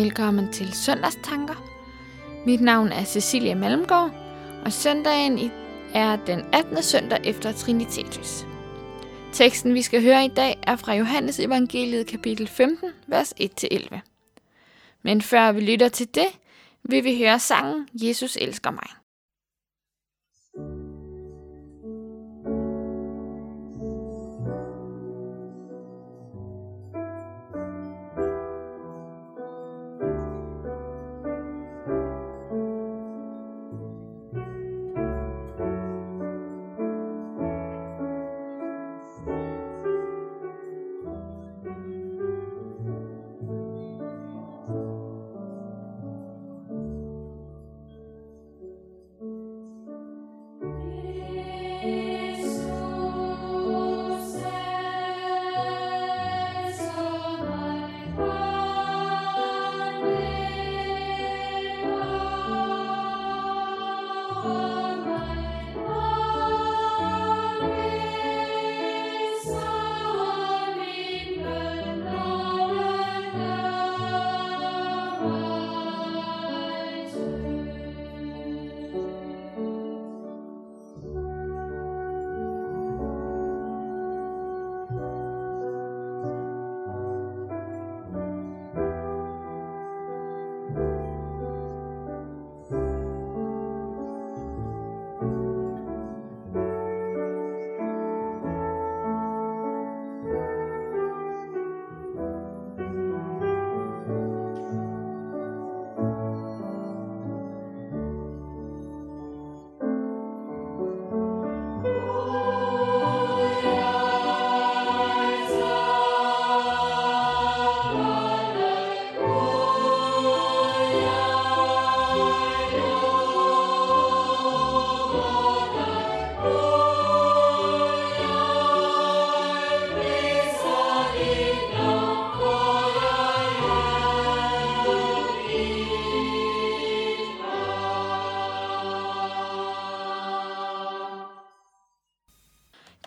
Velkommen til Søndagstanker. Mit navn er Cecilia Malmgaard, og søndagen er den 18. søndag efter Trinitatis. Teksten, vi skal høre i dag, er fra Johannes evangeliet kapitel 15, vers 1-11. Men før vi lytter til det, vil vi høre sangen Jesus elsker mig.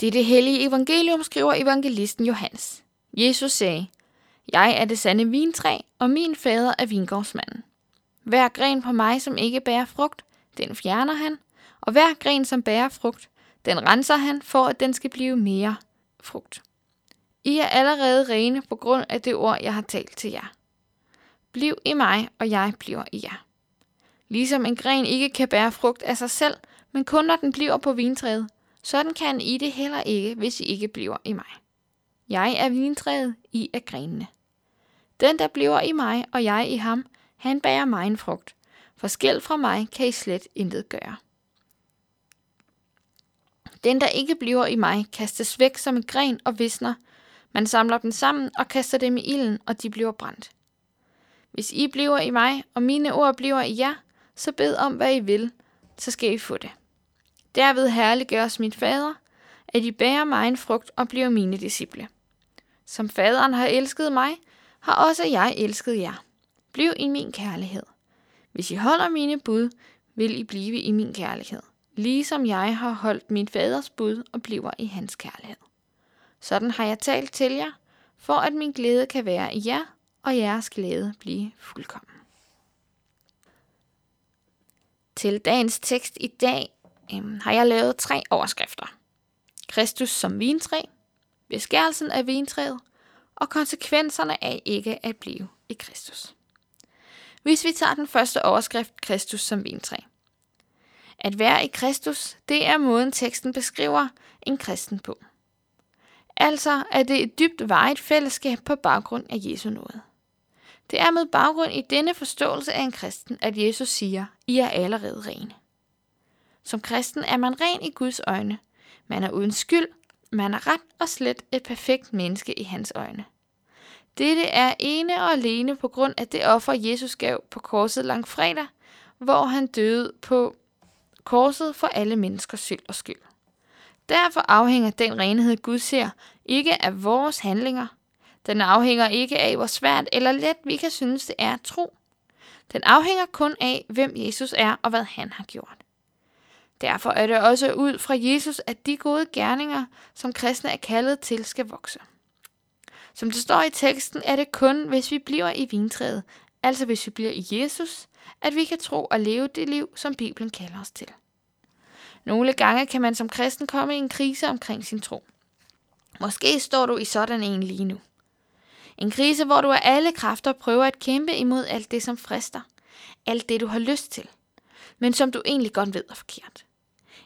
Det er det hellige evangelium, skriver evangelisten Johannes. Jesus sagde, Jeg er det sande vintræ, og min fader er vingårdsmanden. Hver gren på mig, som ikke bærer frugt, den fjerner han, og hver gren, som bærer frugt, den renser han, for at den skal blive mere frugt. I er allerede rene på grund af det ord, jeg har talt til jer. Bliv i mig, og jeg bliver i jer. Ligesom en gren ikke kan bære frugt af sig selv, men kun når den bliver på vintræet, sådan kan I det heller ikke, hvis I ikke bliver i mig. Jeg er vintræet, I er grenene. Den, der bliver i mig, og jeg i ham, han bærer mig en frugt. For fra mig kan I slet intet gøre. Den, der ikke bliver i mig, kastes væk som en gren og visner. Man samler dem sammen og kaster dem i ilden, og de bliver brændt. Hvis I bliver i mig, og mine ord bliver i jer, så bed om, hvad I vil, så skal I få det. Derved herliggøres mit fader, at I bærer mig en frugt og bliver mine disciple. Som faderen har elsket mig, har også jeg elsket jer. Bliv i min kærlighed. Hvis I holder mine bud, vil I blive i min kærlighed, ligesom jeg har holdt min faders bud og bliver i hans kærlighed. Sådan har jeg talt til jer, for at min glæde kan være i jer, og jeres glæde blive fuldkommen. Til dagens tekst i dag øhm, har jeg lavet tre overskrifter. Kristus som vintræ, beskærelsen af vintræet og konsekvenserne af ikke at blive i Kristus. Hvis vi tager den første overskrift, Kristus som vintræ. At være i Kristus, det er måden teksten beskriver en kristen på. Altså er det et dybt vejet fællesskab på baggrund af Jesu nåde. Det er med baggrund i denne forståelse af en kristen, at Jesus siger, I er allerede rene. Som kristen er man ren i Guds øjne. Man er uden skyld, man er ret og slet et perfekt menneske i hans øjne. Dette er ene og alene på grund af det offer, Jesus gav på korset langfredag, hvor han døde på korset for alle menneskers synd og skyld. Derfor afhænger den renhed, Gud ser, ikke af vores handlinger. Den afhænger ikke af, hvor svært eller let vi kan synes, det er at tro. Den afhænger kun af, hvem Jesus er og hvad han har gjort. Derfor er det også ud fra Jesus, at de gode gerninger, som kristne er kaldet til, skal vokse. Som det står i teksten, er det kun, hvis vi bliver i vintræet, altså hvis vi bliver i Jesus, at vi kan tro og leve det liv, som Bibelen kalder os til. Nogle gange kan man som kristen komme i en krise omkring sin tro. Måske står du i sådan en lige nu. En krise, hvor du af alle kræfter prøver at kæmpe imod alt det, som frister. Alt det, du har lyst til. Men som du egentlig godt ved er forkert.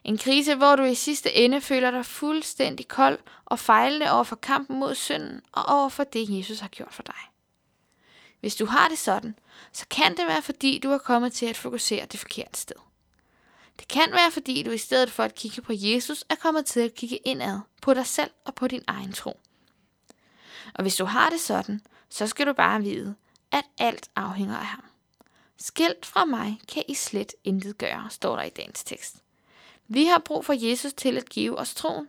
En krise, hvor du i sidste ende føler dig fuldstændig kold og fejlende over for kampen mod synden og over for det, Jesus har gjort for dig. Hvis du har det sådan, så kan det være fordi, du er kommet til at fokusere det forkerte sted. Det kan være fordi, du i stedet for at kigge på Jesus, er kommet til at kigge indad på dig selv og på din egen tro. Og hvis du har det sådan, så skal du bare vide, at alt afhænger af ham. Skilt fra mig kan I slet intet gøre, står der i dagens tekst. Vi har brug for Jesus til at give os troen.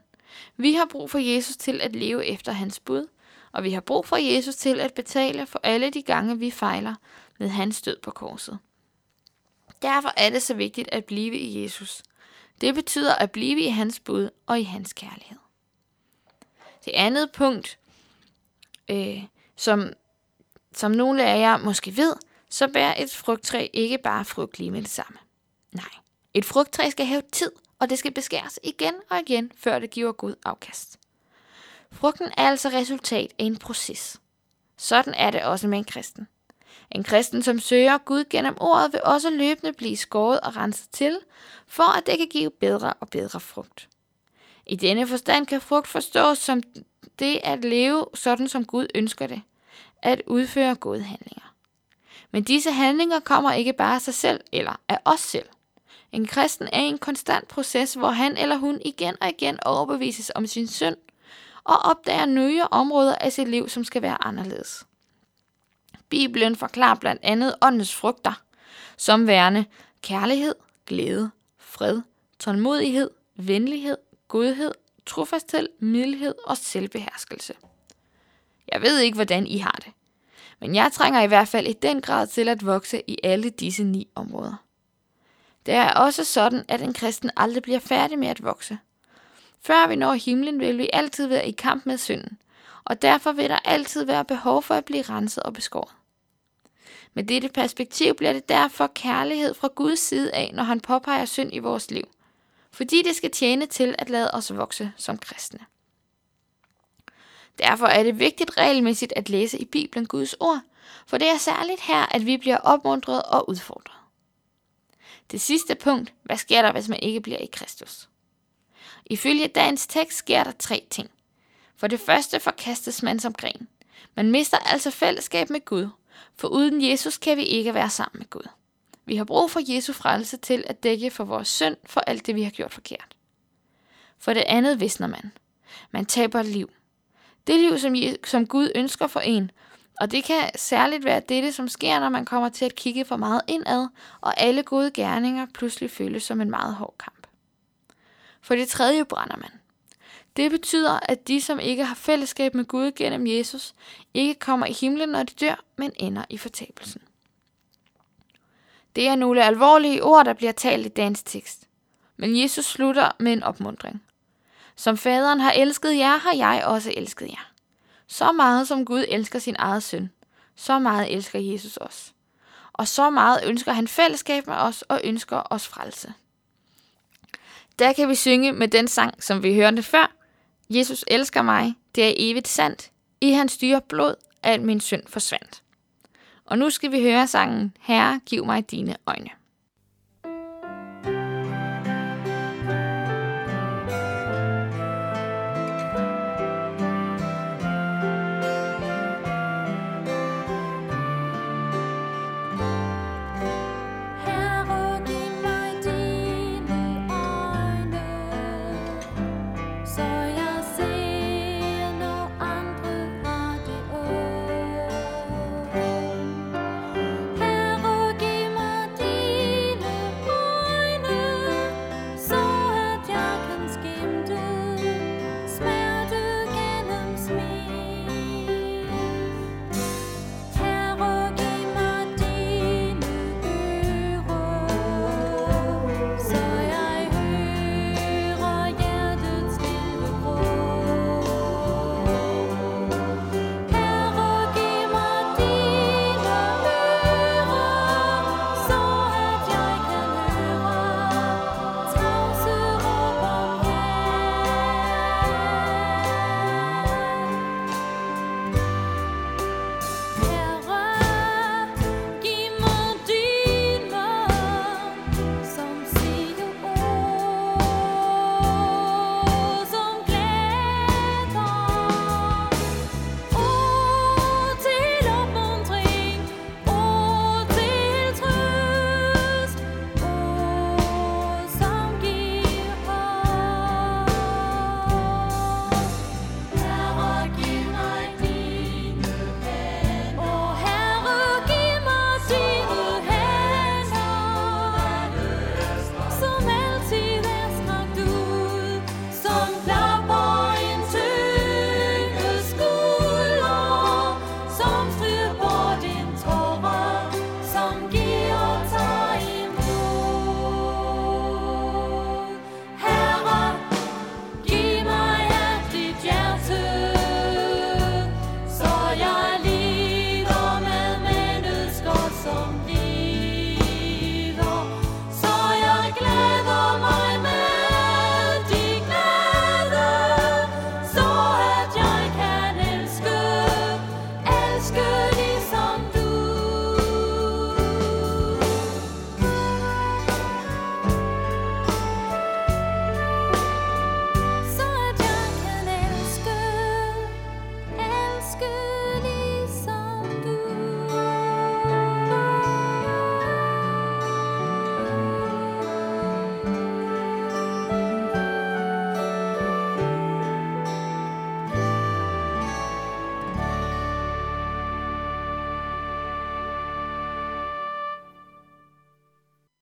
Vi har brug for Jesus til at leve efter hans bud. Og vi har brug for Jesus til at betale for alle de gange, vi fejler med hans død på korset. Derfor er det så vigtigt at blive i Jesus. Det betyder at blive i hans bud og i hans kærlighed. Det andet punkt, øh, som, som nogle af jer måske ved, så bærer et frugttræ ikke bare frugt lige med det samme. Nej, et frugttræ skal have tid, og det skal beskæres igen og igen, før det giver god afkast. Frugten er altså resultat af en proces. Sådan er det også med en kristen. En kristen, som søger Gud gennem ordet, vil også løbende blive skåret og renset til, for at det kan give bedre og bedre frugt. I denne forstand kan frugt forstås som det at leve sådan, som Gud ønsker det, at udføre gode handlinger. Men disse handlinger kommer ikke bare af sig selv eller af os selv. En kristen er en konstant proces, hvor han eller hun igen og igen overbevises om sin synd og opdager nye områder af sit liv, som skal være anderledes. Bibelen forklarer blandt andet åndens frugter, som værende kærlighed, glæde, fred, tålmodighed, venlighed, godhed, trofasthed, mildhed og selvbeherskelse. Jeg ved ikke, hvordan I har det, men jeg trænger i hvert fald i den grad til at vokse i alle disse ni områder. Det er også sådan, at en kristen aldrig bliver færdig med at vokse. Før vi når himlen, vil vi altid være i kamp med synden, og derfor vil der altid være behov for at blive renset og beskåret. Med dette perspektiv bliver det derfor kærlighed fra Guds side af, når han påpeger synd i vores liv, fordi det skal tjene til at lade os vokse som kristne. Derfor er det vigtigt regelmæssigt at læse i Bibelen Guds ord, for det er særligt her, at vi bliver opmuntret og udfordret. Det sidste punkt, hvad sker der, hvis man ikke bliver i Kristus? Ifølge dagens tekst sker der tre ting. For det første forkastes man som gren. Man mister altså fællesskab med Gud, for uden Jesus kan vi ikke være sammen med Gud. Vi har brug for Jesu frelse til at dække for vores synd for alt det, vi har gjort forkert. For det andet visner man. Man taber liv. Det liv, som, som Gud ønsker for en, og det kan særligt være dette, som sker, når man kommer til at kigge for meget indad, og alle gode gerninger pludselig føles som en meget hård kamp. For det tredje brænder man. Det betyder, at de, som ikke har fællesskab med Gud gennem Jesus, ikke kommer i himlen, når de dør, men ender i fortabelsen. Det er nogle alvorlige ord, der bliver talt i dagens tekst. Men Jesus slutter med en opmundring. Som faderen har elsket jer, har jeg også elsket jer. Så meget som Gud elsker sin eget søn, så meget elsker Jesus os. Og så meget ønsker han fællesskab med os og ønsker os frelse. Der kan vi synge med den sang, som vi hørte før. Jesus elsker mig, det er evigt sandt. I hans dyre blod, al min synd forsvandt. Og nu skal vi høre sangen Herre, giv mig dine øjne.